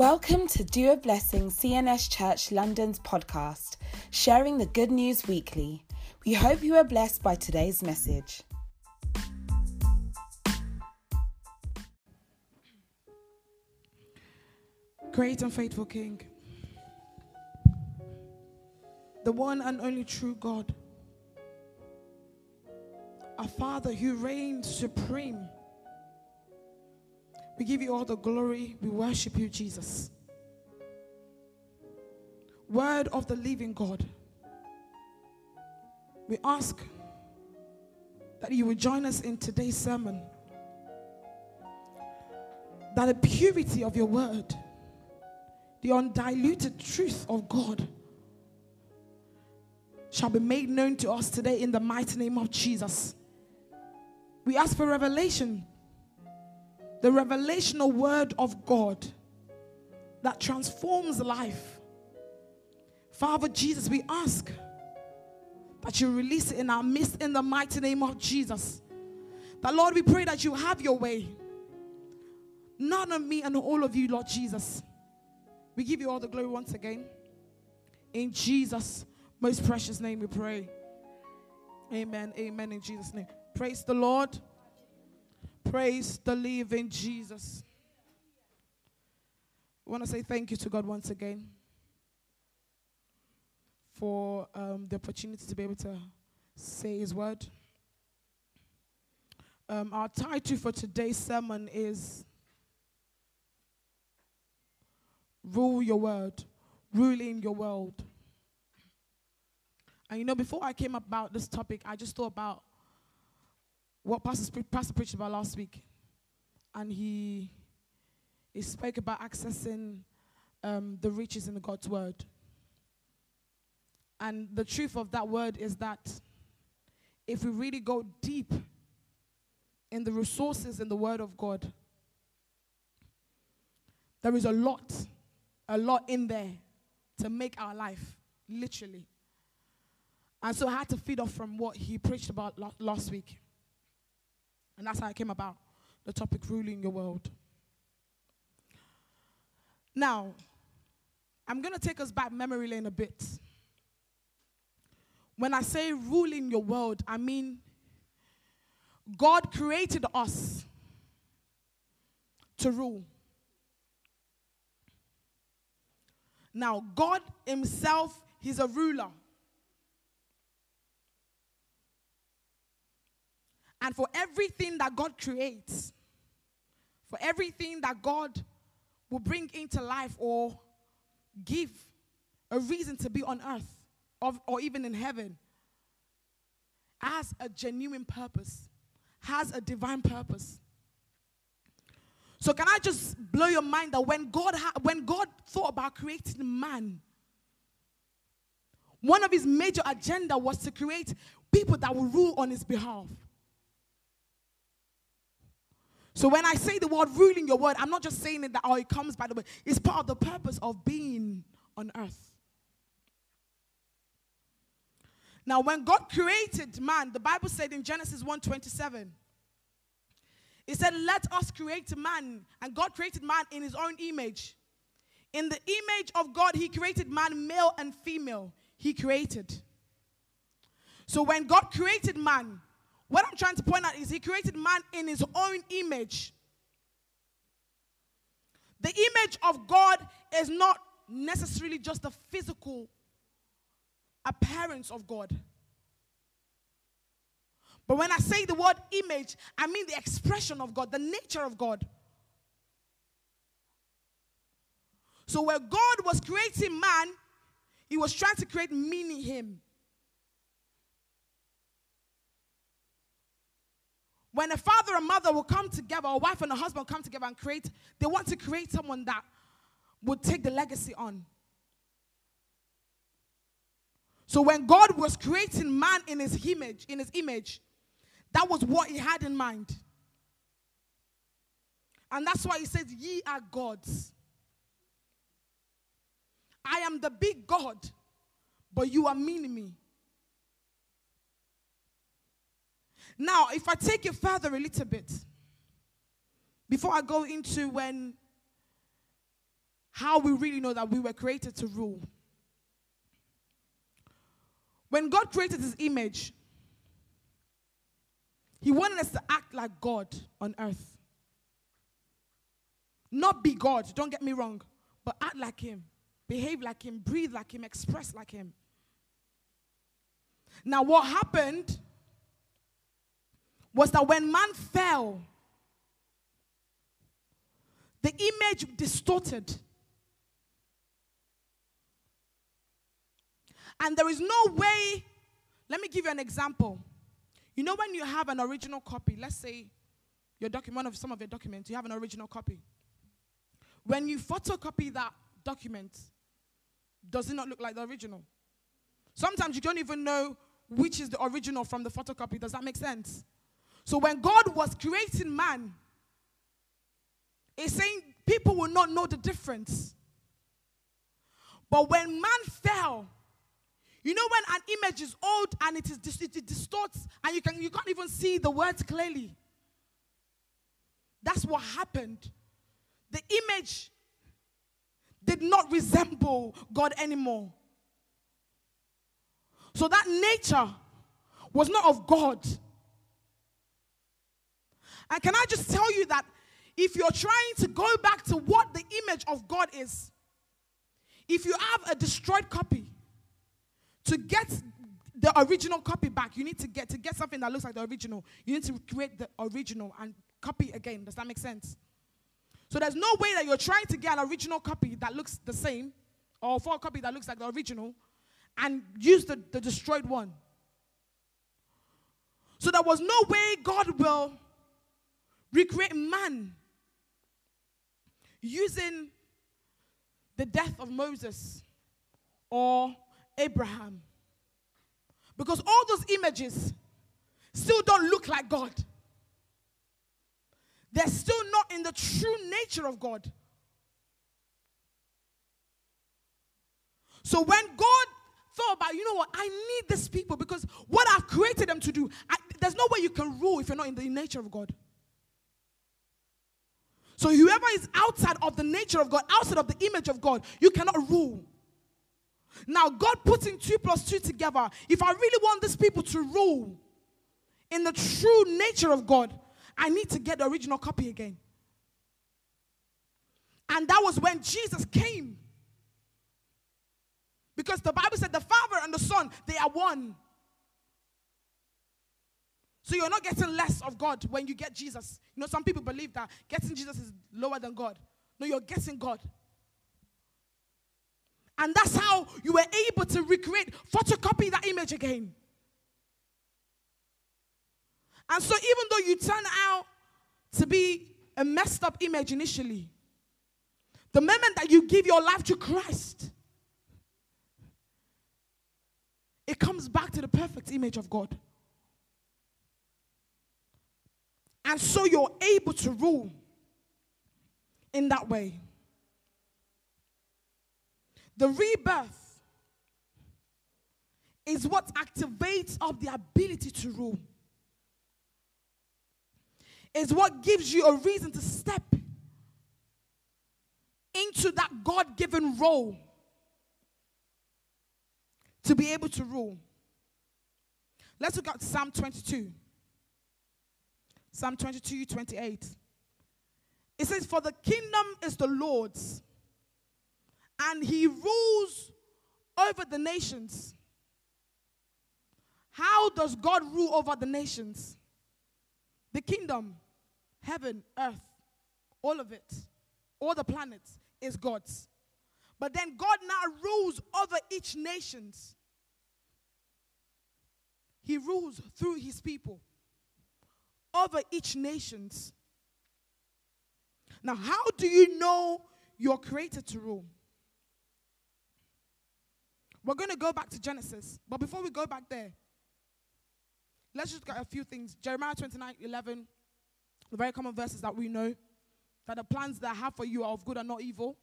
Welcome to Do a Blessing CNS Church London's podcast, sharing the good news weekly. We hope you are blessed by today's message. Great and faithful King, the one and only true God, our Father who reigns supreme. We give you all the glory. We worship you, Jesus. Word of the living God. We ask that you would join us in today's sermon. That the purity of your word, the undiluted truth of God, shall be made known to us today in the mighty name of Jesus. We ask for revelation, the revelational word of God that transforms life. Father Jesus, we ask that you release it in our midst in the mighty name of Jesus. That Lord, we pray that you have your way. None of me and all of you, Lord Jesus. We give you all the glory once again. In Jesus' most precious name we pray. Amen. Amen. In Jesus' name. Praise the Lord. Praise the living Jesus. I want to say thank you to God once again for um, the opportunity to be able to say His word. Um, our title for today's sermon is Rule Your Word, Ruling Your World. And you know, before I came about this topic, I just thought about what Pastor, Pastor preached about last week. And he, he spoke about accessing um, the riches in God's word. And the truth of that word is that if we really go deep in the resources in the word of God, there is a lot, a lot in there to make our life, literally. And so I had to feed off from what he preached about last week. And that's how I came about the topic ruling your world. Now, I'm going to take us back memory lane a bit. When I say ruling your world, I mean God created us to rule. Now, God Himself, He's a ruler. And for everything that God creates, for everything that God will bring into life or give a reason to be on earth or, or even in heaven, has a genuine purpose, has a divine purpose. So can I just blow your mind that when God ha- when God thought about creating man, one of his major agenda was to create people that will rule on his behalf. So when I say the word ruling your word, I'm not just saying it that oh it comes by the way. It's part of the purpose of being on earth. Now when God created man, the Bible said in Genesis 1:27, it said, Let us create man. And God created man in his own image. In the image of God, he created man, male and female. He created. So when God created man, what I'm trying to point out is he created man in his own image. The image of God is not necessarily just the physical appearance of God. But when I say the word image, I mean the expression of God, the nature of God. So, where God was creating man, he was trying to create meaning him. When a father and mother will come together, a wife and a husband come together and create, they want to create someone that would take the legacy on. So when God was creating man in his image, in his image, that was what he had in mind. And that's why he says, Ye are gods. I am the big God, but you are meaning me. Now, if I take it further a little bit, before I go into when how we really know that we were created to rule. When God created his image, he wanted us to act like God on earth. Not be God, don't get me wrong, but act like him, behave like him, breathe like him, express like him. Now, what happened was that when man fell, the image distorted. And there is no way, let me give you an example. You know, when you have an original copy, let's say your document of some of your documents, you have an original copy. When you photocopy that document, does it not look like the original? Sometimes you don't even know which is the original from the photocopy. Does that make sense? So when God was creating man, He's saying people will not know the difference. But when man fell, you know when an image is old and it is it distorts and you can you can't even see the words clearly. That's what happened. The image did not resemble God anymore. So that nature was not of God. And can I just tell you that if you're trying to go back to what the image of God is, if you have a destroyed copy, to get the original copy back, you need to get to get something that looks like the original. You need to create the original and copy again. Does that make sense? So there's no way that you're trying to get an original copy that looks the same, or for a copy that looks like the original, and use the, the destroyed one. So there was no way God will recreate man using the death of Moses or Abraham. Because all those images still don't look like God. They're still not in the true nature of God. So when God thought about, you know what, I need these people because what I've created them to do, I, there's no way you can rule if you're not in the nature of God. So whoever is outside of the nature of God, outside of the image of God, you cannot rule. Now, God putting two plus two together, if I really want these people to rule in the true nature of God, I need to get the original copy again. And that was when Jesus came. Because the Bible said the Father and the Son, they are one. So you're not getting less of God when you get Jesus. You know, some people believe that getting Jesus is lower than God. No, you're getting God. And that's how you were able to recreate, photocopy that image again. And so, even though you turn out to be a messed up image initially, the moment that you give your life to Christ, it comes back to the perfect image of God. And so you're able to rule in that way. The rebirth is what activates up the ability to rule. Is what gives you a reason to step into that God given role to be able to rule. Let's look at Psalm 22. Psalm 22, 28. It says, For the kingdom is the Lord's, and he rules over the nations. How does God rule over the nations? The kingdom, heaven, earth, all of it, all the planets is God's. But then God now rules over each nations. He rules through his people over each nations. Now, how do you know you're created to rule? We're going to go back to Genesis. But before we go back there, let's just get a few things. Jeremiah 29 11, the very common verses that we know that the plans that I have for you are of good and not evil.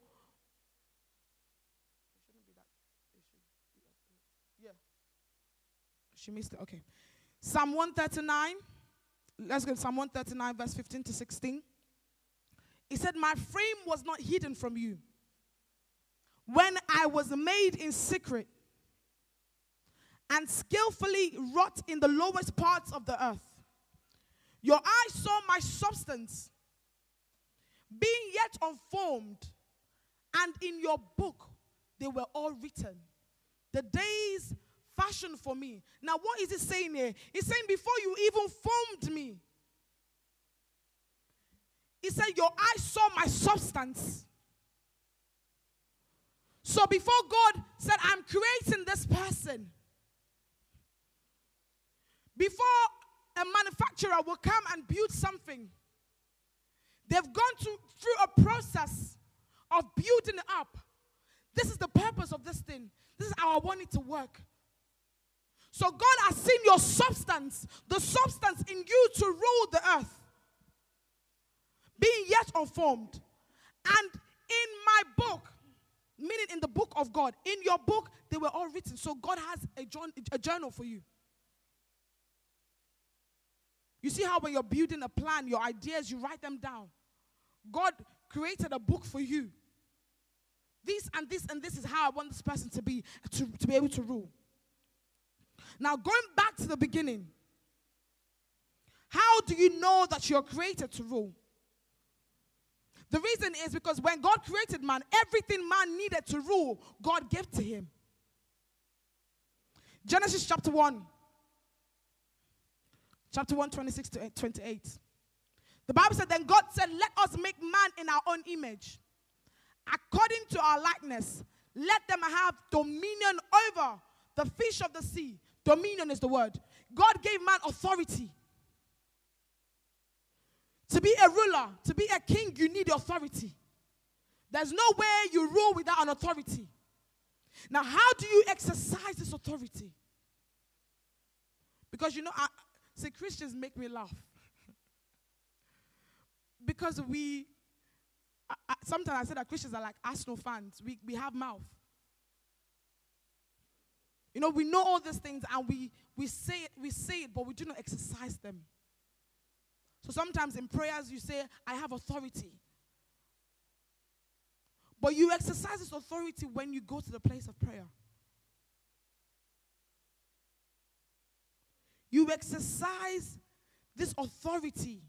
Yeah. She missed it. Okay. Psalm 139. Let's go to Psalm 139, verse 15 to 16. He said, My frame was not hidden from you when I was made in secret and skillfully wrought in the lowest parts of the earth. Your eyes saw my substance, being yet unformed, and in your book they were all written. The days fashioned for me. Now, what is he saying here? It's saying, Before you even formed me, he said, Your eyes saw my substance. So before God said, I'm creating this person, before a manufacturer will come and build something, they've gone through, through a process of building up. This is the purpose of this thing. This is how I want it to work. So God has seen your substance, the substance in you to rule the earth, being yet unformed. And in my book, meaning in the book of God, in your book, they were all written. So God has a, journal for you. You see how when you're building a plan, your ideas, you write them down. God created a book for you. This and this and this is how I want this person to be, to, to be able to rule. Now, going back to the beginning, how do you know that you're created to rule? The reason is because when God created man, everything man needed to rule, God gave to him. Genesis chapter 1, chapter 1, 26 to 28. The Bible said, Then God said, Let us make man in our own image, according to our likeness. Let them have dominion over the fish of the sea. Dominion is the word. God gave man authority. To be a ruler, to be a king, you need authority. There's no way you rule without an authority. Now, how do you exercise this authority? Because you know, I, see, Christians make me laugh. because we, I, I, sometimes I say that Christians are like Arsenal fans. We, we have mouth. You know, we know all these things and we, we, say it, we say it, but we do not exercise them. So sometimes in prayers you say, I have authority. But you exercise this authority when you go to the place of prayer. You exercise this authority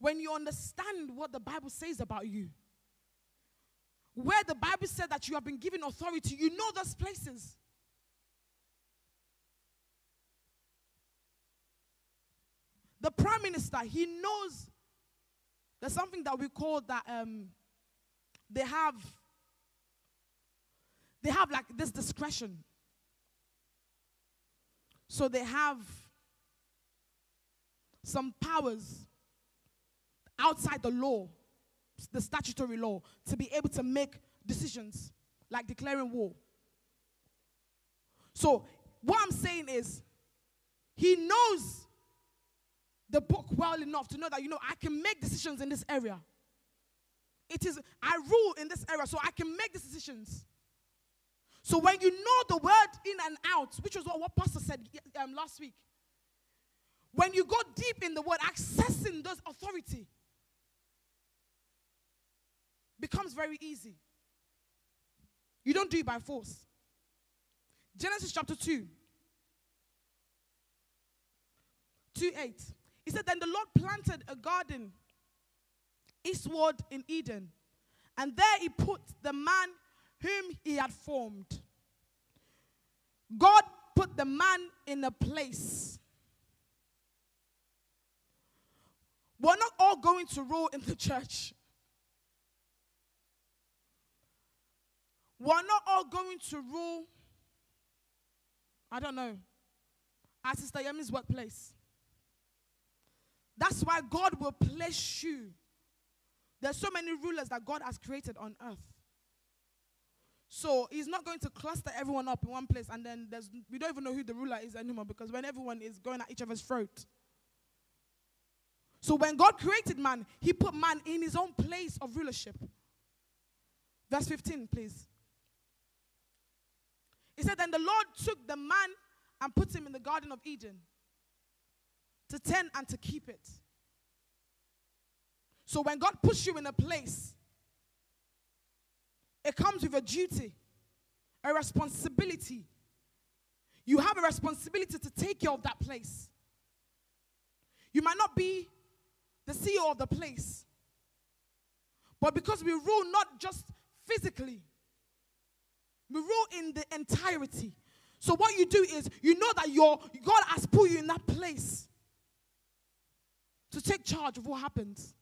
when you understand what the Bible says about you. Where the Bible said that you have been given authority, you know those places. The prime minister, he knows there's something that we call that um, they have they have like this discretion. So they have some powers outside the law, the statutory law, to be able to make decisions like declaring war. So, what I'm saying is, he knows the book well enough to know that, you know, I can make decisions in this area. It is, I rule in this area, so I can make decisions. So when you know the word in and out, which was what, what Pastor said um, last week, when you go deep in the word, accessing those authority becomes very easy. You don't do it by force. Genesis chapter 2, 2 8. He said, Then the Lord planted a garden eastward in Eden, and there he put the man whom he had formed. God put the man in a place. We're not all going to rule in the church. We're not all going to rule, I don't know, at Sister Yemi's workplace. That's why God will place you. There's so many rulers that God has created on earth. So he's not going to cluster everyone up in one place and then there's we don't even know who the ruler is anymore because when everyone is going at each other's throat. So when God created man, he put man in his own place of rulership. Verse 15, please. He said, Then the Lord took the man and put him in the Garden of Eden to tend and to keep it. So when God puts you in a place, it comes with a duty, a responsibility. You have a responsibility to take care of that place. You might not be the CEO of the place, but because we rule not just physically, we rule in the entirety. So what you do is you know that your God has put you in that place to take charge of what happens.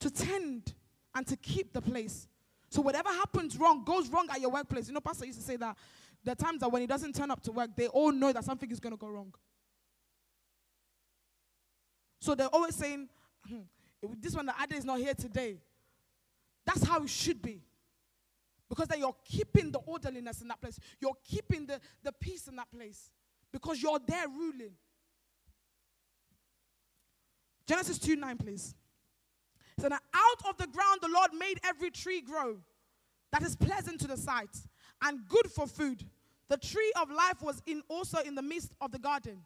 To tend and to keep the place. So whatever happens wrong, goes wrong at your workplace. You know, Pastor used to say that the times that when he doesn't turn up to work, they all know that something is going to go wrong. So they're always saying, hmm, this one, the other is not here today. That's how it should be. Because then you're keeping the orderliness in that place. You're keeping the, the peace in that place. Because you're there ruling. Genesis 2 9, please. So now out of the ground the Lord made every tree grow that is pleasant to the sight and good for food. The tree of life was in also in the midst of the garden,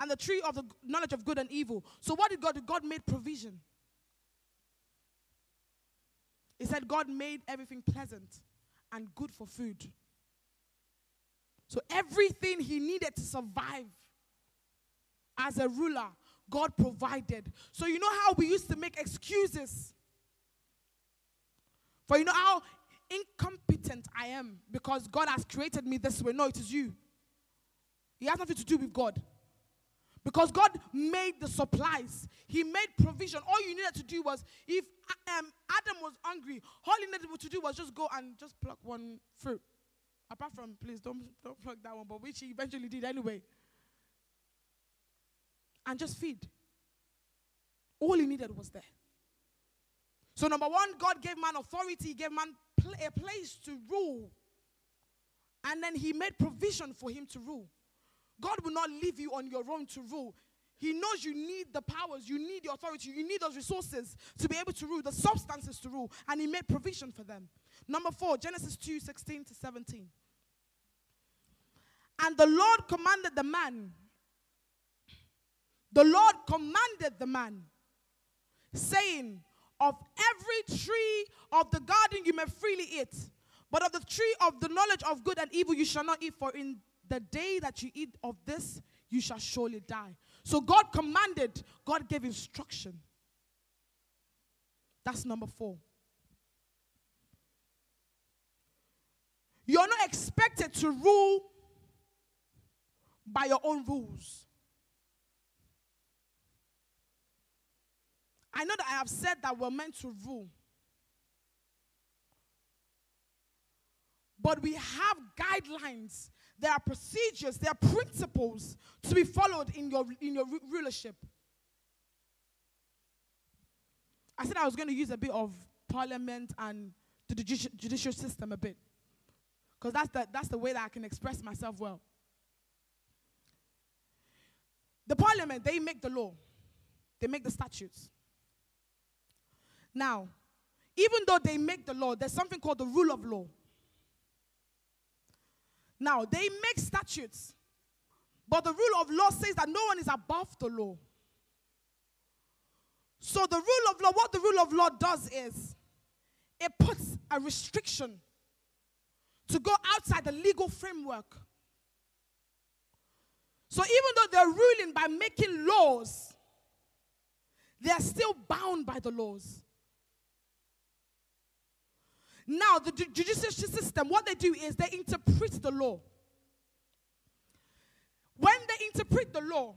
and the tree of the knowledge of good and evil. So what did God do? God made provision. He said God made everything pleasant and good for food. So everything he needed to survive as a ruler, God provided. So you know how we used to make excuses? For you know how incompetent I am because God has created me this way. No, it is you. It has nothing to do with God. Because God made the supplies, He made provision. All you needed to do was, if um, Adam was hungry, all he needed to do was just go and just pluck one fruit. Apart from, please don't, don't pluck that one, but which he eventually did anyway. And just feed. All he needed was there. So, number one, God gave man authority, He gave man pl- a place to rule. And then He made provision for him to rule. God will not leave you on your own to rule. He knows you need the powers, you need the authority, you need those resources to be able to rule, the substances to rule, and He made provision for them. Number four, Genesis 2 16 to 17. And the Lord commanded the man, the Lord commanded the man, saying, Of every tree of the garden you may freely eat, but of the tree of the knowledge of good and evil you shall not eat, for in the day that you eat of this, you shall surely die. So God commanded, God gave instruction. That's number four. You're not expected to rule by your own rules. I know that I have said that we're meant to rule. But we have guidelines there are procedures, there are principles to be followed in your, in your rulership. I said I was going to use a bit of parliament and the judicial, system a bit. Because that's the, that's the way that I can express myself well. The parliament, they make the law, they make the statutes. Now, even though they make the law, there's something called the rule of law. Now, they make statutes, but the rule of law says that no one is above the law. So, the rule of law, what the rule of law does is it puts a restriction to go outside the legal framework. So, even though they're ruling by making laws, they are still bound by the laws. Now, the judicial system, what they do is they interpret the law. When they interpret the law,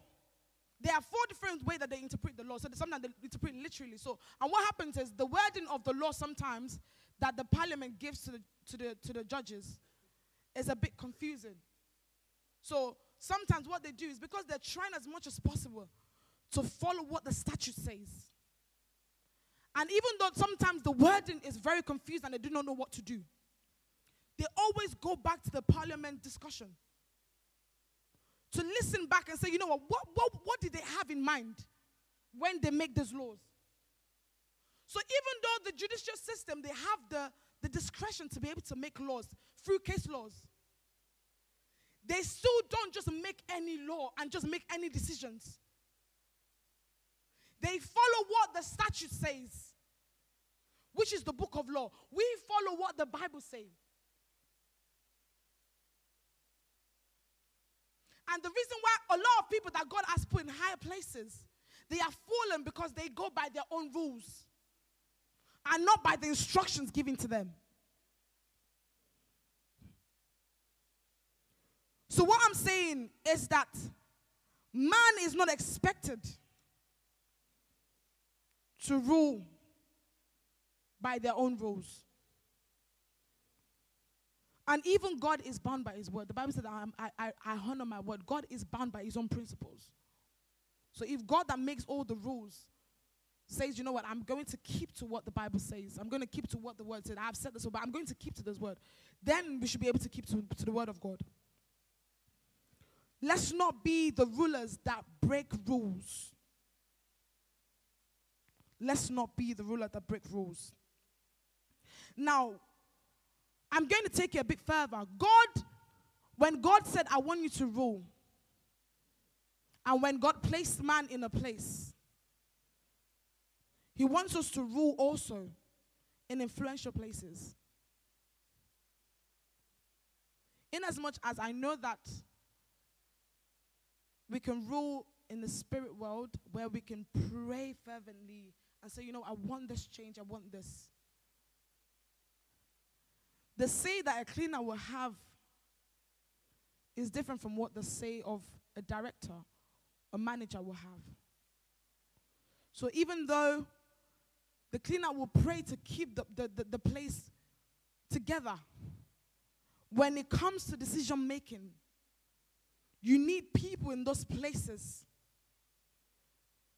there are four different ways that they interpret the law. So sometimes they interpret literally. So, and what happens is the wording of the law sometimes that the parliament gives to the, to the, to the judges is a bit confusing. So sometimes what they do is because they're trying as much as possible to follow what the statute says. And even though sometimes the wording is very confused and they do not know what to do, they always go back to the parliament discussion to listen back and say, you know what, what, what, what did they have in mind when they make these laws? So even though the judicial system, they have the, the discretion to be able to make laws through case laws, they still don't just make any law and just make any decisions. They follow what the statute says. which is the book of law. We follow what the Bible says. And the reason why a lot of people that God has put in higher places, they are fallen because they go by their own rules and not by the instructions given to them. So, what I'm saying is that man is not expected to rule by their own rules. And even God is bound by his word. The Bible said, I, I, I honor my word. God is bound by his own principles. So if God that makes all the rules says, you know what, I'm going to keep to what the Bible says, I'm going to keep to what the word said, I've said this, but I'm going to keep to this word, then we should be able to keep to, to the word of God. Let's not be the rulers that break rules. Let's not be the ruler that break rules. Now, I'm going to take it a bit further. God, when God said, I want you to rule, and when God placed man in a place, He wants us to rule also in influential places. In as much as I know that we can rule in the spirit world where we can pray fervently and say, you know, I want this change, I want this. The say that a cleaner will have is different from what the say of a director, a manager will have. So even though the cleaner will pray to keep the, the, the, the place together, when it comes to decision making, you need people in those places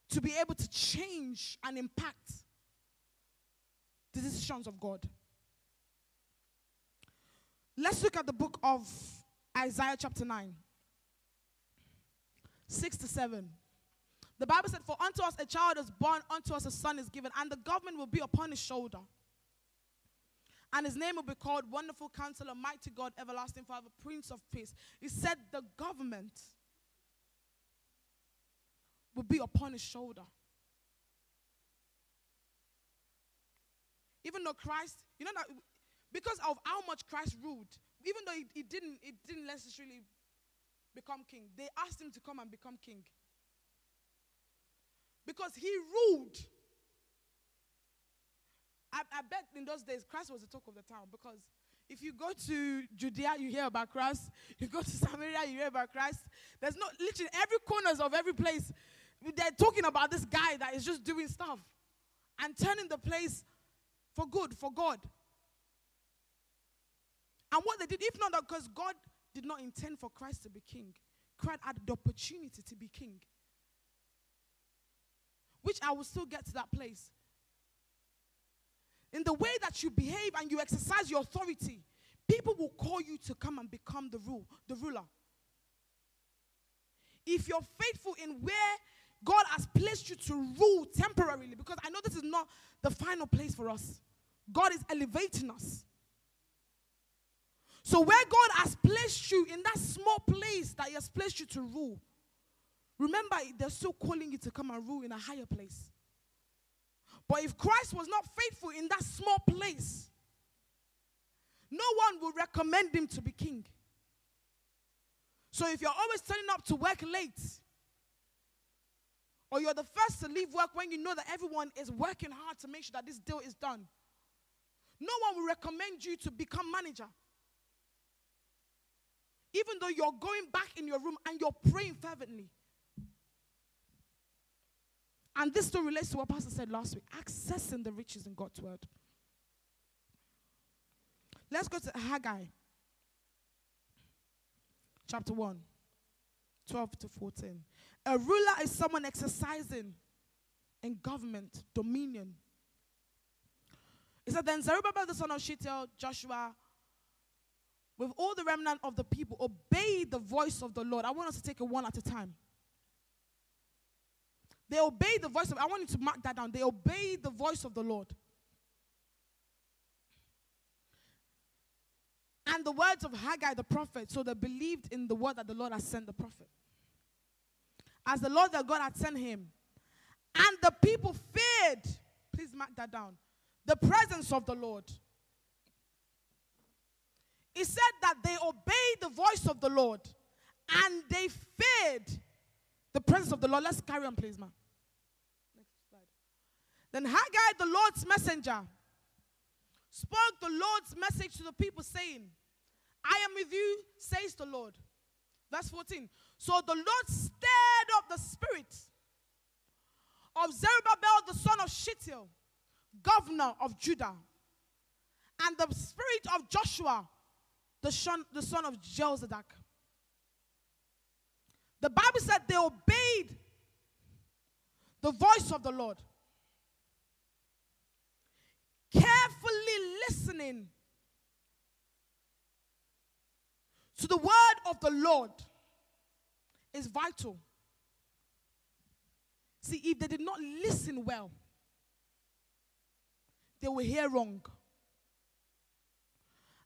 to be able to change and impact the decisions of God. Let's look at the book of Isaiah, chapter 9, 6 to 7. The Bible said, For unto us a child is born, unto us a son is given, and the government will be upon his shoulder. And his name will be called Wonderful Counselor, Mighty God, Everlasting Father, Prince of Peace. He said the government will be upon his shoulder. Even though Christ, you know that because of how much Christ ruled, even though he, he didn't, he didn't necessarily become king, they asked him to come and become king. Because he ruled I, I bet in those days, Christ was the talk of the town because if you go to Judea, you hear about Christ. You go to Samaria, you hear about Christ. There's no, literally, every corners of every place, they're talking about this guy that is just doing stuff and turning the place for good, for God. And what they did, if not because God did not intend for Christ to be king, Christ had the opportunity to be king. Which I will still get to that place in the way that you behave and you exercise your authority, people will call you to come and become the rule, the ruler. If you're faithful in where God has placed you to rule temporarily, because I know this is not the final place for us. God is elevating us. So, where God has placed you in that small place that He has placed you to rule, remember, they're still calling you to come and rule in a higher place. But if Christ was not faithful in that small place, no one will recommend him to be king. So if you're always turning up to work late, or you're the first to leave work when you know that everyone is working hard to make sure that this deal is done, no one will recommend you to become manager. Even though you're going back in your room and you're praying fervently. And this still relates to what Pastor said last week accessing the riches in God's word. Let's go to Haggai, chapter 1, 12 to 14. A ruler is someone exercising in government, dominion. It said, Then Zerubbabel the son of Shealtiel, Joshua, with all the remnant of the people, obeyed the voice of the Lord. I want us to take it one at a time. They obeyed the voice of, I want you to mark that down. They obeyed the voice of the Lord. And the words of Haggai the prophet, so they believed in the word that the Lord has sent the prophet. As the Lord their God had sent him. And the people feared, please mark that down. the presence of the Lord. He said that they obeyed the voice of the Lord and they feared the presence of the Lord. Let's carry on, please, slide. Then Haggai, the Lord's messenger, spoke the Lord's message to the people, saying, I am with you, says the Lord. Verse 14. So the Lord stirred up the spirit of Zerubbabel, the son of Shealtiel, governor of Judah, and the spirit of Joshua, the son, the son of Jehozadak. The Bible said they obeyed the voice of the Lord, carefully listening to the word of the Lord is vital. See, if they did not listen well, they will hear wrong.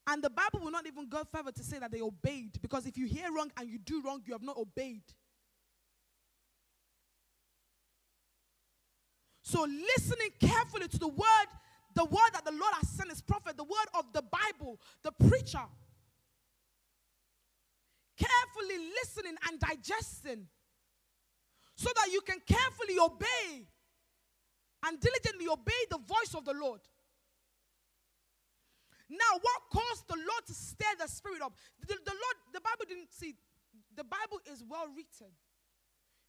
And the Bible will not even go further to say that they obeyed, because if you hear wrong and you do wrong, you have not obeyed. So, listening carefully to the word, the word that the Lord has sent his prophet, the word of the Bible, the preacher, carefully listening and digesting so that you can carefully obey and diligently obey the voice of the Lord. Now, what caused the Lord to stir the spirit up? The, the Lord, the Bible didn't see, the Bible is well written.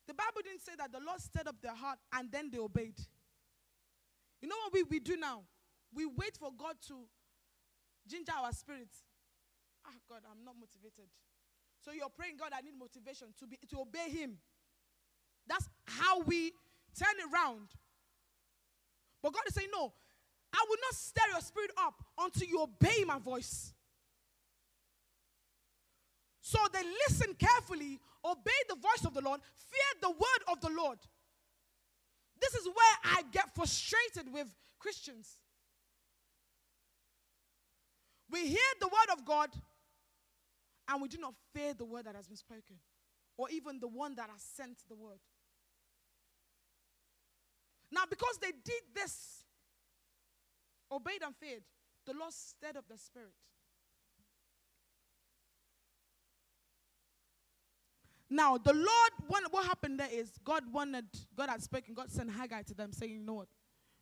The Bible didn't say that the Lord stirred up their heart and then they obeyed. You know what we, we do now? We wait for God to ginger our spirits. Ah, God, I'm not motivated. So you're praying, God, I need motivation to, be, to obey Him. That's how we turn around. But God is saying, No, I will not stir your spirit up until you obey my voice. So they listen carefully, obey the voice of the Lord, fear the word of the Lord. This is where I get frustrated with Christians. We hear the word of God and we do not fear the word that has been spoken or even the one that has sent the word. Now, because they did this, obeyed and feared, the Lord stirred up the spirit. Now, the Lord, what happened there is God wanted, God had spoken, God sent Haggai to them saying, You know what?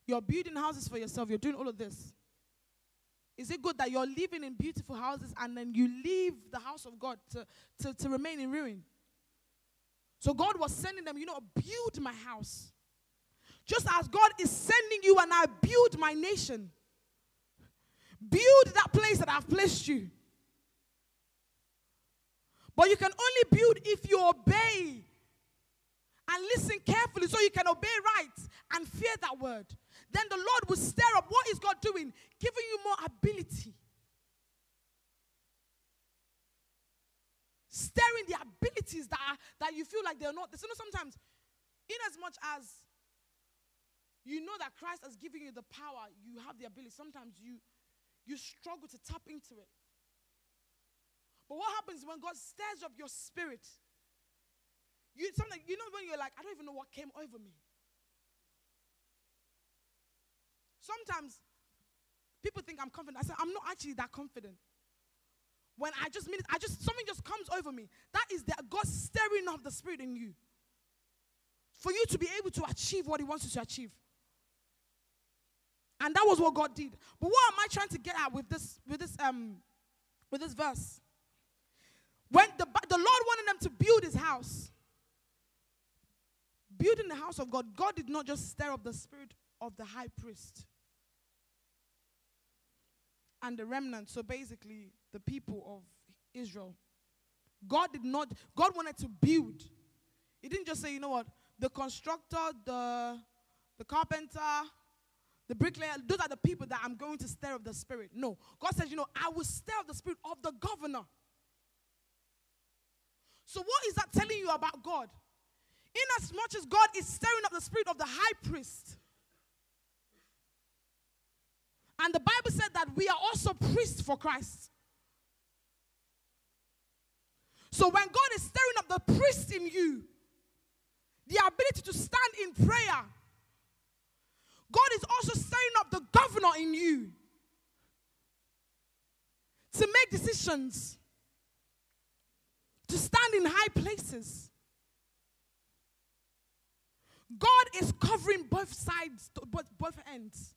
You're building houses for yourself, you're doing all of this. Is it good that you're living in beautiful houses and then you leave the house of God to, to, to remain in ruin? So God was sending them, you know, build my house. Just as God is sending you and I build my nation. Build that place that I've placed you. But you can only build if you obey and listen carefully so you can obey right and fear that word. Then the Lord will stir up. What is God doing? Giving you more ability. Stirring the abilities that, are, that you feel like they're not. You know, sometimes, in as much as you know that Christ has given you the power, you have the ability, sometimes you, you struggle to tap into it. But what happens when God stirs up your spirit? You something you know when you're like, I don't even know what came over me. Sometimes people think I'm confident. I say I'm not actually that confident. When I just mean it, I just something just comes over me. That is that God stirring up the spirit in you. For you to be able to achieve what He wants you to achieve. And that was what God did. But what am I trying to get at with this with this um with this verse? When the, the Lord wanted them to build his house, building the house of God, God did not just stir up the spirit of the high priest and the remnant. So basically, the people of Israel. God did not, God wanted to build. He didn't just say, you know what, the constructor, the, the carpenter, the bricklayer, those are the people that I'm going to stir up the spirit. No. God says, you know, I will stir up the spirit of the governor. So, what is that telling you about God? In as much as God is stirring up the spirit of the high priest, and the Bible said that we are also priests for Christ. So, when God is stirring up the priest in you, the ability to stand in prayer, God is also stirring up the governor in you to make decisions, to stand in high places. God is covering both sides, both, both ends.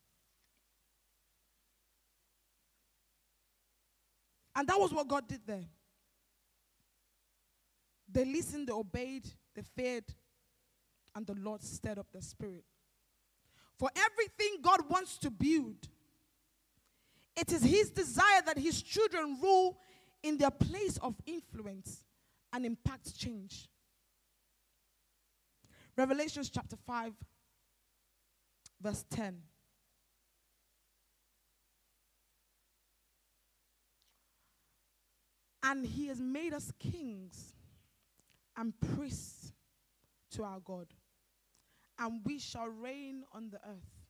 And that was what God did there. They listened, they obeyed, they feared, and the Lord stirred up their spirit. For everything God wants to build, it is His desire that His children rule in their place of influence and impact change. Revelations chapter 5, verse 10. And he has made us kings and priests to our God, and we shall reign on the earth.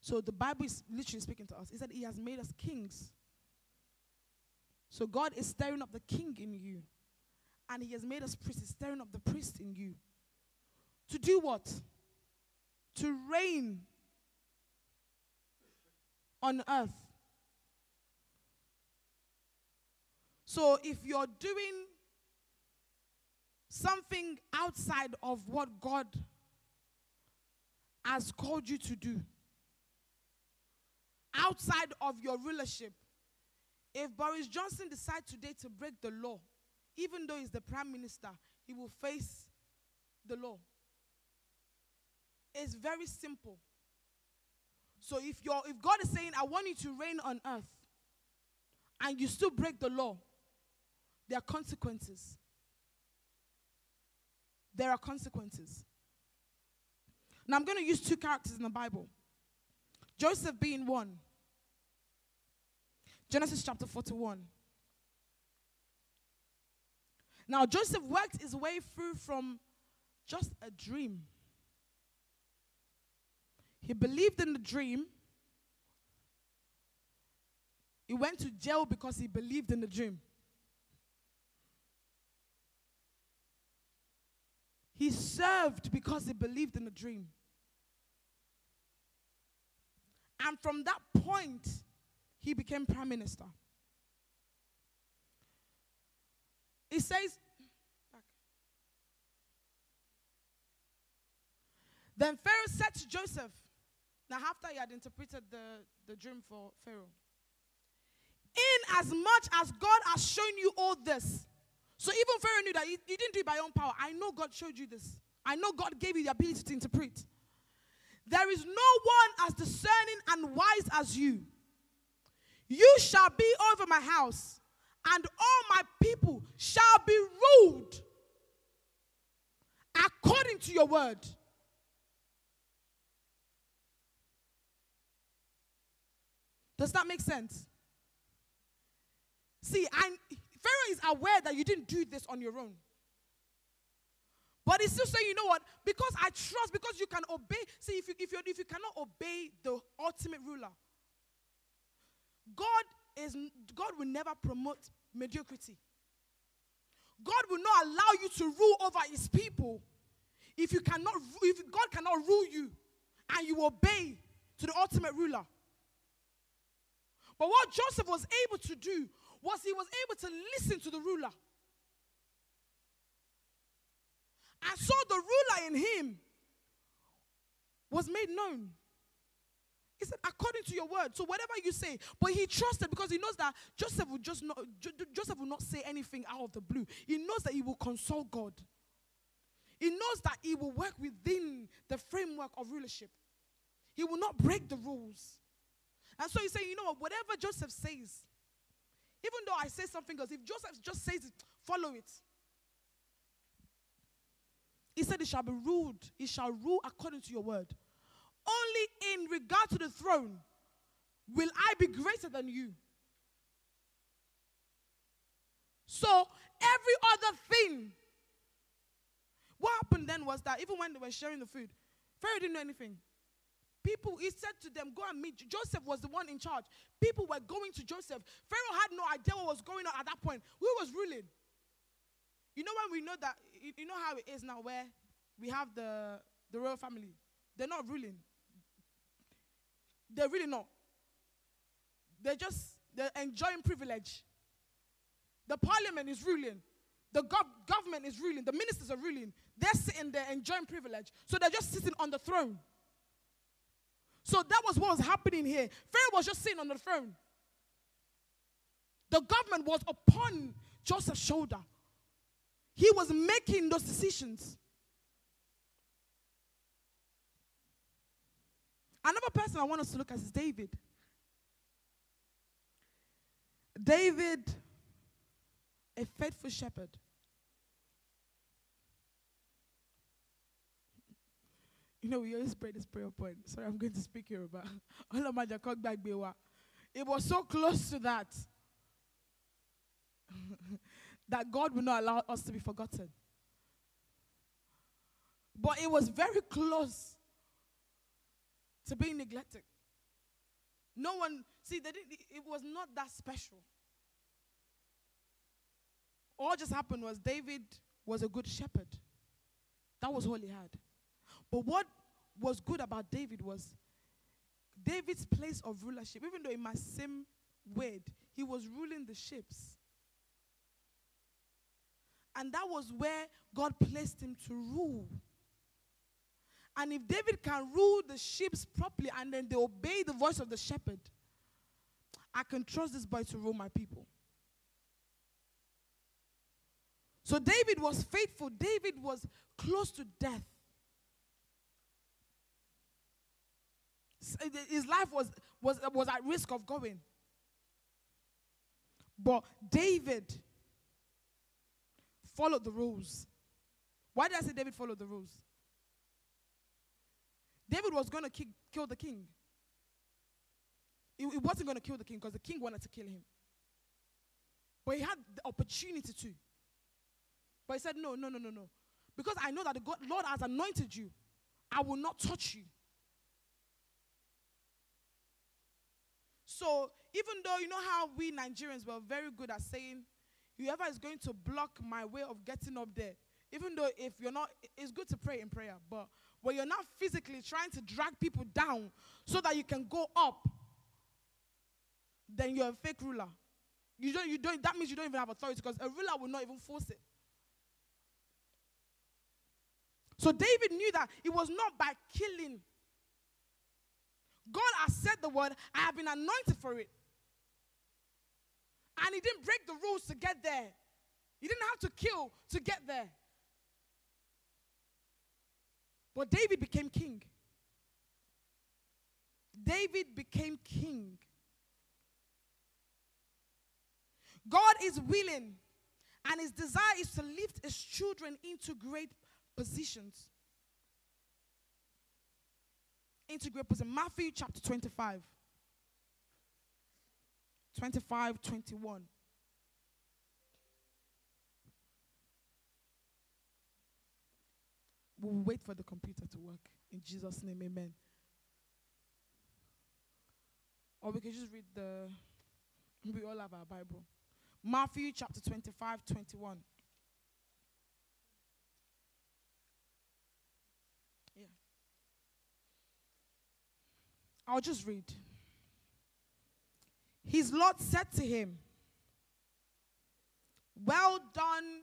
So the Bible is literally speaking to us. He said he has made us kings. So God is stirring up the king in you. And he has made us priests, stirring up the priest in you. To do what? To reign on earth. So if you're doing something outside of what God has called you to do, outside of your rulership, if Boris Johnson decides today to break the law, even though he's the prime minister, he will face the law. It's very simple. So if you're if God is saying, I want you to reign on earth, and you still break the law, there are consequences. There are consequences. Now, I'm going to use two characters in the Bible Joseph being one. Genesis chapter 41. Now, Joseph worked his way through from just a dream. He believed in the dream. He went to jail because he believed in the dream. He served because he believed in the dream. And from that point, he became prime minister. He says, Then Pharaoh said to Joseph, now after he had interpreted the, the dream for Pharaoh, in as much as God has shown you all this, so even Pharaoh knew that he, didn't do it by own power. I know God showed you this. I know God gave you the ability to interpret. There is no one as discerning and wise as you. You shall be over my house, and all my people shall be ruled according to your word. Does that make sense? See, I, Pharaoh is aware that you didn't do this on your own. But he's still saying, you know what? Because I trust, because you can obey. See, if you, if you, if you cannot obey the ultimate ruler, God, is, God will never promote mediocrity. God will not allow you to rule over his people if you cannot if God cannot rule you and you obey to the ultimate ruler. But what Joseph was able to do was he was able to listen to the ruler. And so the ruler in him was made known. He said, according to your word. So whatever you say, but he trusted because he knows that Joseph will just not Joseph will not say anything out of the blue. He knows that he will consult God. He knows that he will work within the framework of rulership. He will not break the rules. And so he's saying, you know what, whatever Joseph says, even though I say something else, if Joseph just says it, follow it. He said, It shall be ruled, it shall rule according to your word. Only in regard to the throne will I be greater than you. So, every other thing. What happened then was that even when they were sharing the food, Pharaoh didn't know anything. People, he said to them, Go and meet. Joseph was the one in charge. People were going to Joseph. Pharaoh had no idea what was going on at that point. Who was ruling? You know when we know that, you know how it is now where we have the, the royal family. They're not ruling. They're really not. They're just they're enjoying privilege. The parliament is ruling. The gov- government is ruling. The ministers are ruling. They're sitting there enjoying privilege. So they're just sitting on the throne. So that was what was happening here. Pharaoh was just sitting on the throne. The government was upon Joseph's shoulder. He was making those decisions. Another person I want us to look at is David. David, a faithful shepherd. You know, we always pray this prayer point. Sorry, I'm going to speak here Yoruba. It was so close to that that God will not allow us to be forgotten. But it was very close to being neglected. No one, see, they didn't, it was not that special. All just happened was David was a good shepherd. That was all he had. But what was good about David was David's place of rulership, even though it might seem weird, he was ruling the ships. And that was where God placed him to rule. And if David can rule the ships properly and then they obey the voice of the shepherd, I can trust this boy to rule my people. So David was faithful. David was close to death. Uh, his life was, was, uh, was at risk of going. But David followed the rules. Why did I say David followed the rules? David was going to ki- kill the king. He, he wasn't going to kill the king because the king wanted to kill him. But he had the opportunity to. But he said, No, no, no, no, no. Because I know that the God, Lord has anointed you, I will not touch you. So, even though you know how we Nigerians were very good at saying, whoever is going to block my way of getting up there, even though if you're not, it's good to pray in prayer, but when you're not physically trying to drag people down so that you can go up, then you're a fake ruler. You don't, you don't, that means you don't even have authority because a ruler will not even force it. So David knew that it was not by killing. God has said the word, I have been anointed for it. And he didn't break the rules to get there. He didn't have to kill to get there. But David became king. David became king. God is willing, and his desire is to lift his children into great positions. Into great. Matthew chapter 25. 25, 21. We'll wait for the computer to work. In Jesus' name, amen. Or we can just read the, we all have our Bible. Matthew chapter 25, 21. Yeah. I'll just read. His Lord said to him, Well done,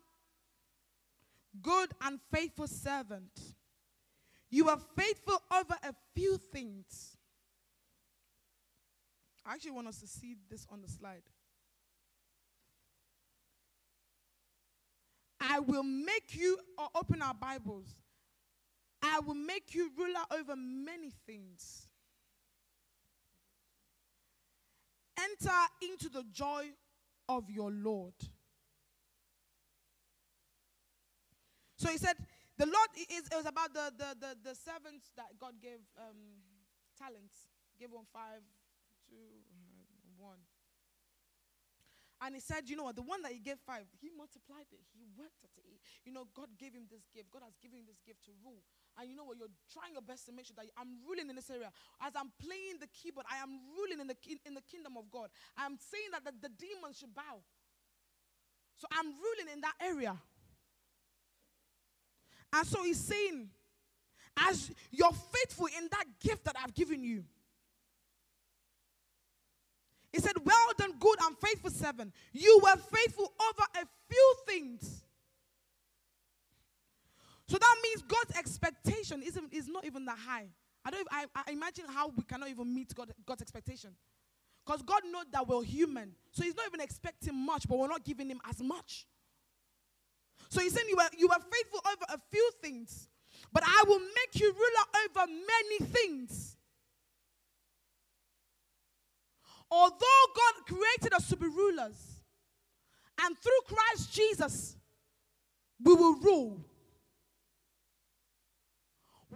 good and faithful servant. You are faithful over a few things. I actually want us to see this on the slide. I will make you, or open our Bibles, I will make you ruler over many things. Enter into the joy of your Lord. So he said, the Lord is it was about the, the, the, the servants that God gave um, talents. Gave one five, two, uh. And he said, you know what, the one that he gave five, he multiplied it. He worked at it. You know, God gave him this gift. God has given him this gift to rule. And you know what, you're trying your best to make sure that I'm ruling in this area. As I'm playing the keyboard, I am ruling in the, in the kingdom of God. I'm saying that the, the demons should bow. So I'm ruling in that area. And so he's saying, as you're faithful in that gift that I've given you, He said, Well done, good and faithful servant. You were faithful over a few things. So that means God's expectation isn't, is not even that high. I don't. I, I imagine how we cannot even meet God, God's expectation, because God knows that we're human. So He's not even expecting much, but we're not giving Him as much. So He's saying you were you were faithful over a few things, but I will make you ruler over many things. Although God created us to be rulers, and through Christ Jesus, we will rule.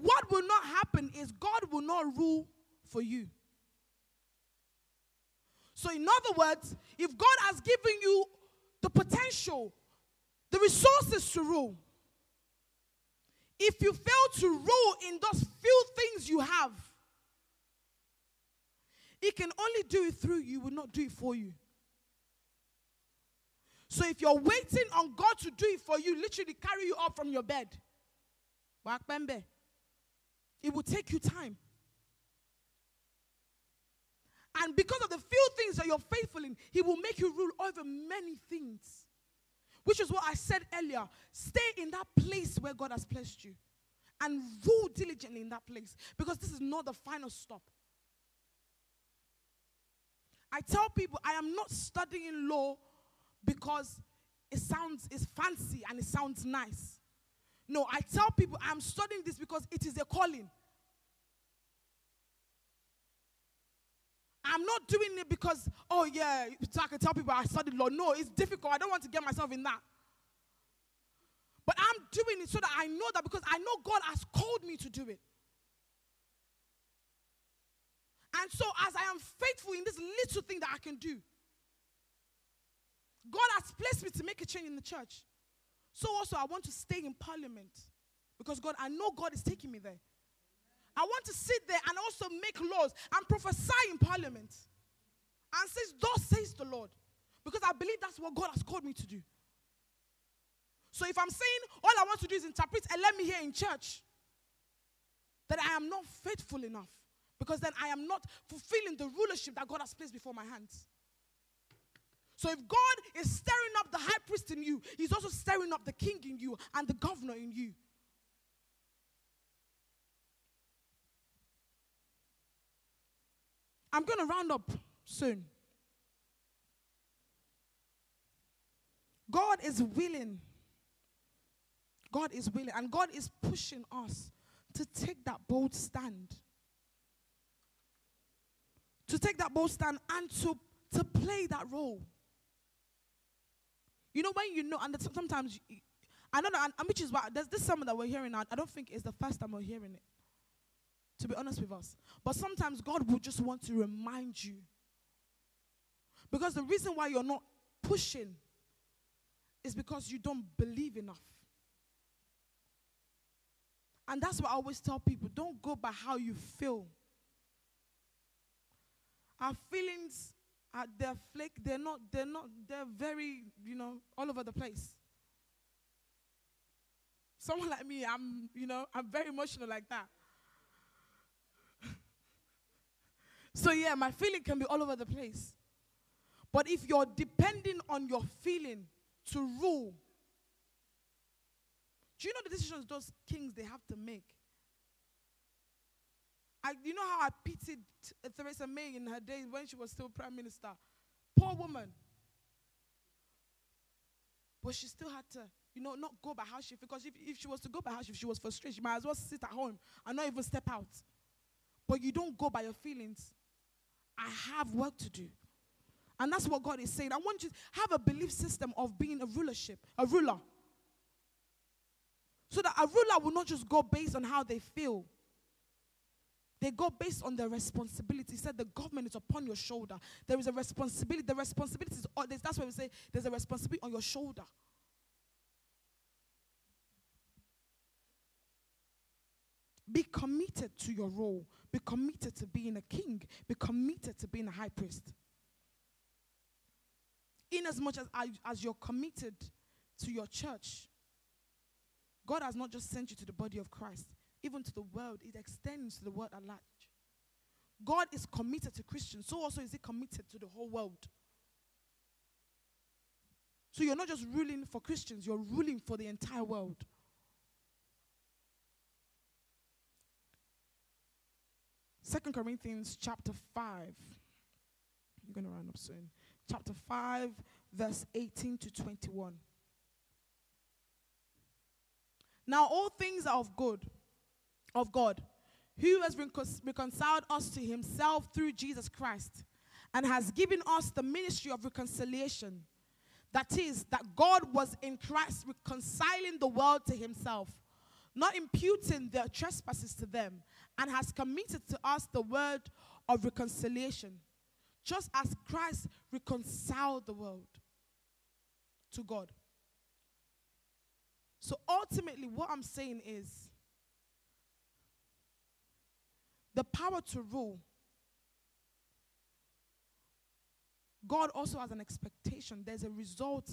What will not happen is God will not rule for you. So, in other words, if God has given you the potential, the resources to rule, if you fail to rule in those few things you have, He can only do it through you, will not do it for you. So if you're waiting on God to do it for you, literally carry you up from your bed, it will take you time. And because of the few things that you're faithful in, He will make you rule over many things. Which is what I said earlier. Stay in that place where God has placed you and rule diligently in that place because this is not the final stop. I tell people I am not studying law because it sounds it's fancy and it sounds nice. No, I tell people I'm studying this because it is a calling. I'm not doing it because, oh yeah, so I can tell people I studied law. No, it's difficult. I don't want to get myself in that. But I'm doing it so that I know that because I know God has called me to do it. And so, as I am faithful in this little thing that I can do, God has placed me to make a change in the church. So, also, I want to stay in parliament because God, I know God is taking me there. I want to sit there and also make laws and prophesy in parliament. And says, Thus says the Lord. Because I believe that's what God has called me to do. So if I'm saying all I want to do is interpret and let me hear in church, that I am not faithful enough. Because then I am not fulfilling the rulership that God has placed before my hands. So if God is stirring up the high priest in you, He's also stirring up the king in you and the governor in you. I'm going to round up soon. God is willing. God is willing. And God is pushing us to take that bold stand to take that bold stand and to, to play that role. You know, when you know, and sometimes, I don't know, and, and which is why there's this sermon that we're hearing now. I don't think it's the first time we're hearing it, to be honest with us. But sometimes God will just want to remind you. Because the reason why you're not pushing is because you don't believe enough. And that's what I always tell people don't go by how you feel. Our feelings are they're flake, they're not, they're not, they're very, you know, all over the place. Someone like me, I'm, you know, I'm very emotional like that. so yeah, my feeling can be all over the place. But if you're depending on your feeling to rule, do you know the decisions those kings they have to make? I, you know how I pitied Theresa May in her days when she was still prime minister? Poor woman. But she still had to, you know, not go by how she because if, if she was to go by how she, if she was frustrated, she might as well sit at home and not even step out. But you don't go by your feelings. I have work to do. And that's what God is saying. I want you to have a belief system of being a rulership, a ruler. So that a ruler will not just go based on how they feel, they go based on their responsibility. He said the government is upon your shoulder. There is a responsibility. The responsibility is, that's why we say there's a responsibility on your shoulder. Be committed to your role. Be committed to being a king. Be committed to being a high priest. In as much as, as you're committed to your church, God has not just sent you to the body of Christ, even to the world, it extends to the world at large. God is committed to Christians, so also is He committed to the whole world. So you're not just ruling for Christians, you're ruling for the entire world. Second Corinthians chapter 5. I'm going to run up soon. Chapter 5, verse 18 to 21. Now all things are of good, of God, who has reconciled us to himself through Jesus Christ and has given us the ministry of reconciliation. That is, that God was in Christ reconciling the world to himself, not imputing their trespasses to them, and has committed to us the word of reconciliation, just as Christ reconciled the world to God. So ultimately, what I'm saying is the power to rule. God also has an expectation. There's a result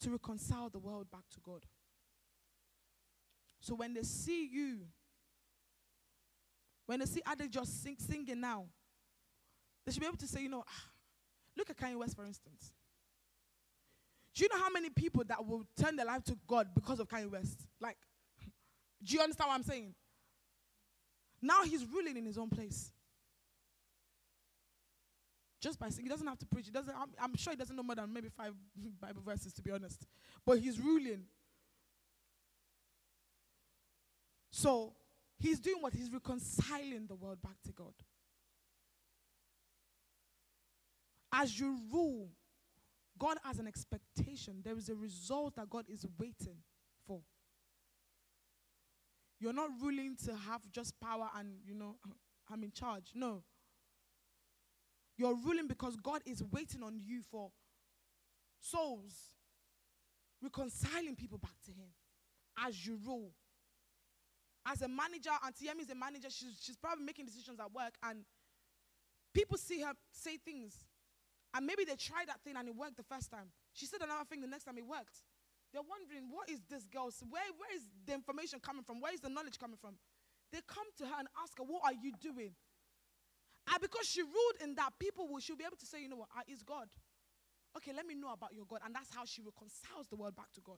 to reconcile the world back to God. So when they see you, when they see Ade just sing, singing now, they should be able to say, you know, ah, look at Kanye West, for instance. Do you know how many people that will turn their life to God because of Kanye West? Like, do you understand what I'm saying? Now he's ruling in his own place. Just by saying, he doesn't have to preach. He doesn't. I'm, I'm sure he doesn't know more than maybe five Bible verses, to be honest. But he's ruling. So he's doing what? He's reconciling the world back to God. As you rule, God has an expectation. There is a result that God is waiting for. You're not ruling to have just power and, you know, I'm in charge. No. You're ruling because God is waiting on you for souls, reconciling people back to Him as you rule as a manager, Auntie Yemi is a manager, she's, she's probably making decisions at work, and people see her say things. And maybe they tried that thing and it worked the first time. She said another thing the next time it worked. They're wondering, what is this girl's, where, where is the information coming from? Where is the knowledge coming from? They come to her and ask her, what are you doing? And because she ruled in that, people will, she'll be able to say, you know what, ah, is God. Okay, let me know about your God. And that's how she reconciles the world back to God.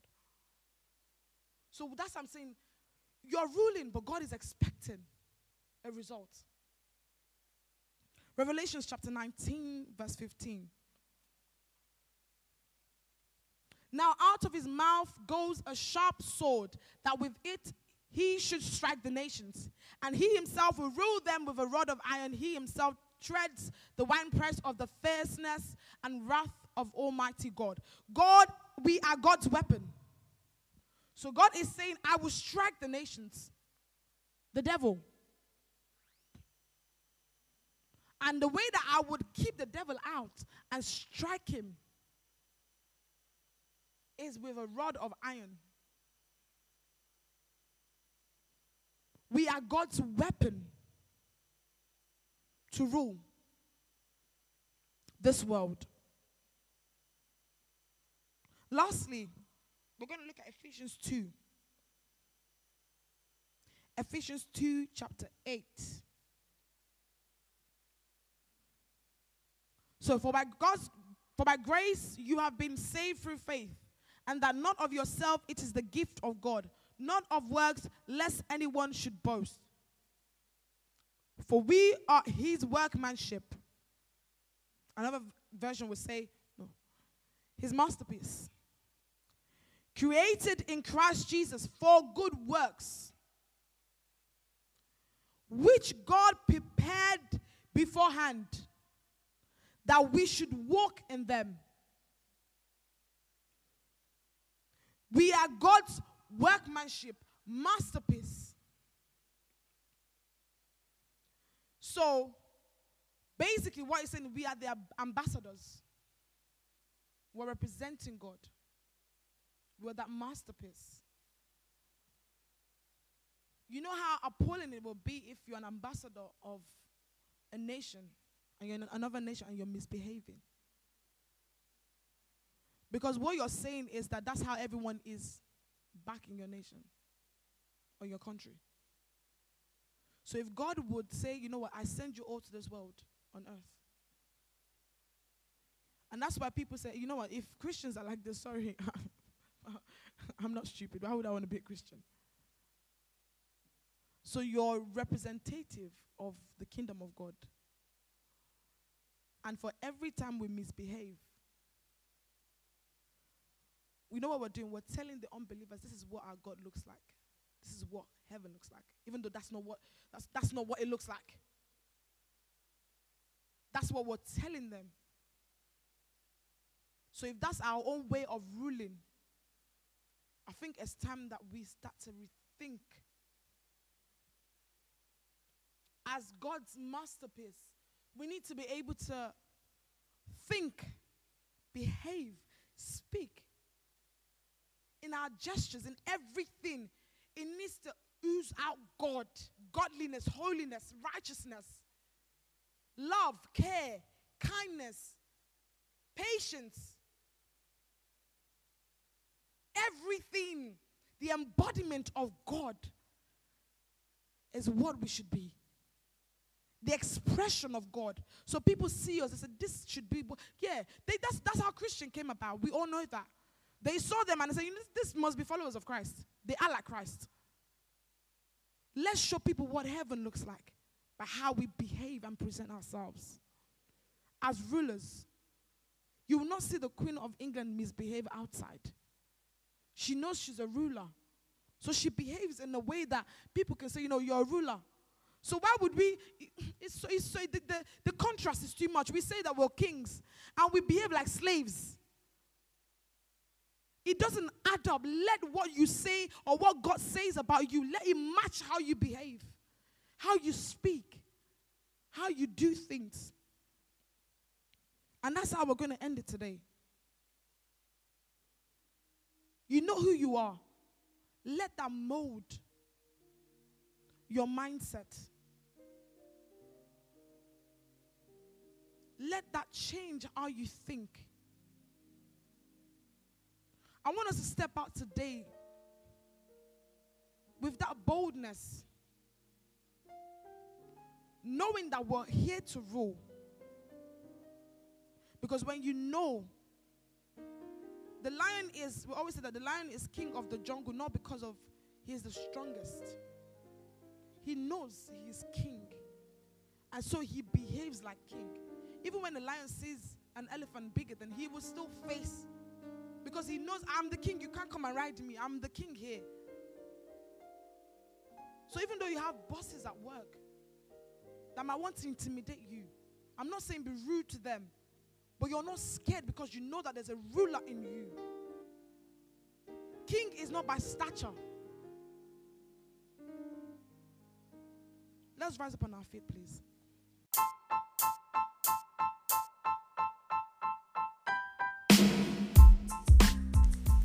So that's what I'm saying. You're ruling, but God is expecting a result. Revelations chapter 19, verse 15. Now, out of his mouth goes a sharp sword, that with it he should strike the nations. And he himself will rule them with a rod of iron. He himself treads the winepress of the fierceness and wrath of Almighty God. God, we are God's weapon. So God is saying, I will strike the nations, the devil. And the way that I would keep the devil out and strike him is with a rod of iron. We are God's weapon to rule this world. Lastly, we're going to look at Ephesians 2. Ephesians 2, chapter 8. So, for by God's for by grace you have been saved through faith, and that not of yourself, it is the gift of God, not of works, lest anyone should boast. For we are his workmanship. Another version would say, no, his masterpiece created in Christ Jesus for good works, which God prepared beforehand that we should walk in them. We are God's workmanship, masterpiece. So, basically, what he's saying, we are the ambassadors. We're representing God. We're that masterpiece. You know how appalling it will be if you're an ambassador of a nation and you're in another nation and you're misbehaving. Because what you're saying is that that's how everyone is back in your nation or your country. So if God would say, you know what, I send you all to this world on earth. And that's why people say, you know what, if Christians are like this, sorry, I'm not stupid. Why would I want to be a Christian? So you're representative of the kingdom of God. And for every time we misbehave, we know what we're doing. We're telling the unbelievers this is what our God looks like. This is what heaven looks like. Even though that's not what that's that's not what it looks like. That's what we're telling them. So if that's our own way of ruling, I think it's time that we start to rethink as God's masterpiece, we need to be able to think, behave, speak. In our gestures, in everything, it needs to ooze out God, godliness, holiness, righteousness, love, care, kindness, patience. Everything, the embodiment of God, is what we should be the expression of God. So people see us and say, This should be. Yeah, they, that's, that's how Christian came about. We all know that. They saw them and they said, This must be followers of Christ. They are like Christ. Let's show people what heaven looks like by how we behave and present ourselves. As rulers, you will not see the Queen of England misbehave outside. She knows she's a ruler. So she behaves in a way that people can say, you know, you're a ruler. So why would we? It's so, it's so the, the, the contrast is too much. We say that we're kings and we behave like slaves. It doesn't add up. Let what you say or what God says about you, let it match how you behave, how you speak, how you do things. And that's how we're going to end it today. You know who you are. Let that mold your mindset. Let that change how you think. I want us to step out today with that boldness, knowing that we're here to rule. Because when you know, the lion is, we always say that the lion is king of the jungle, not because of he is the strongest. He knows he is king. And so he behaves like king. Even when the lion sees an elephant bigger than he will still face because he knows I'm the king. You can't come and ride me. I'm the king here. So even though you have bosses at work that might want to intimidate you, I'm not saying be rude to them, but you're not scared because you know that there's a ruler in you. King is not by stature. Let's rise up on our feet, please.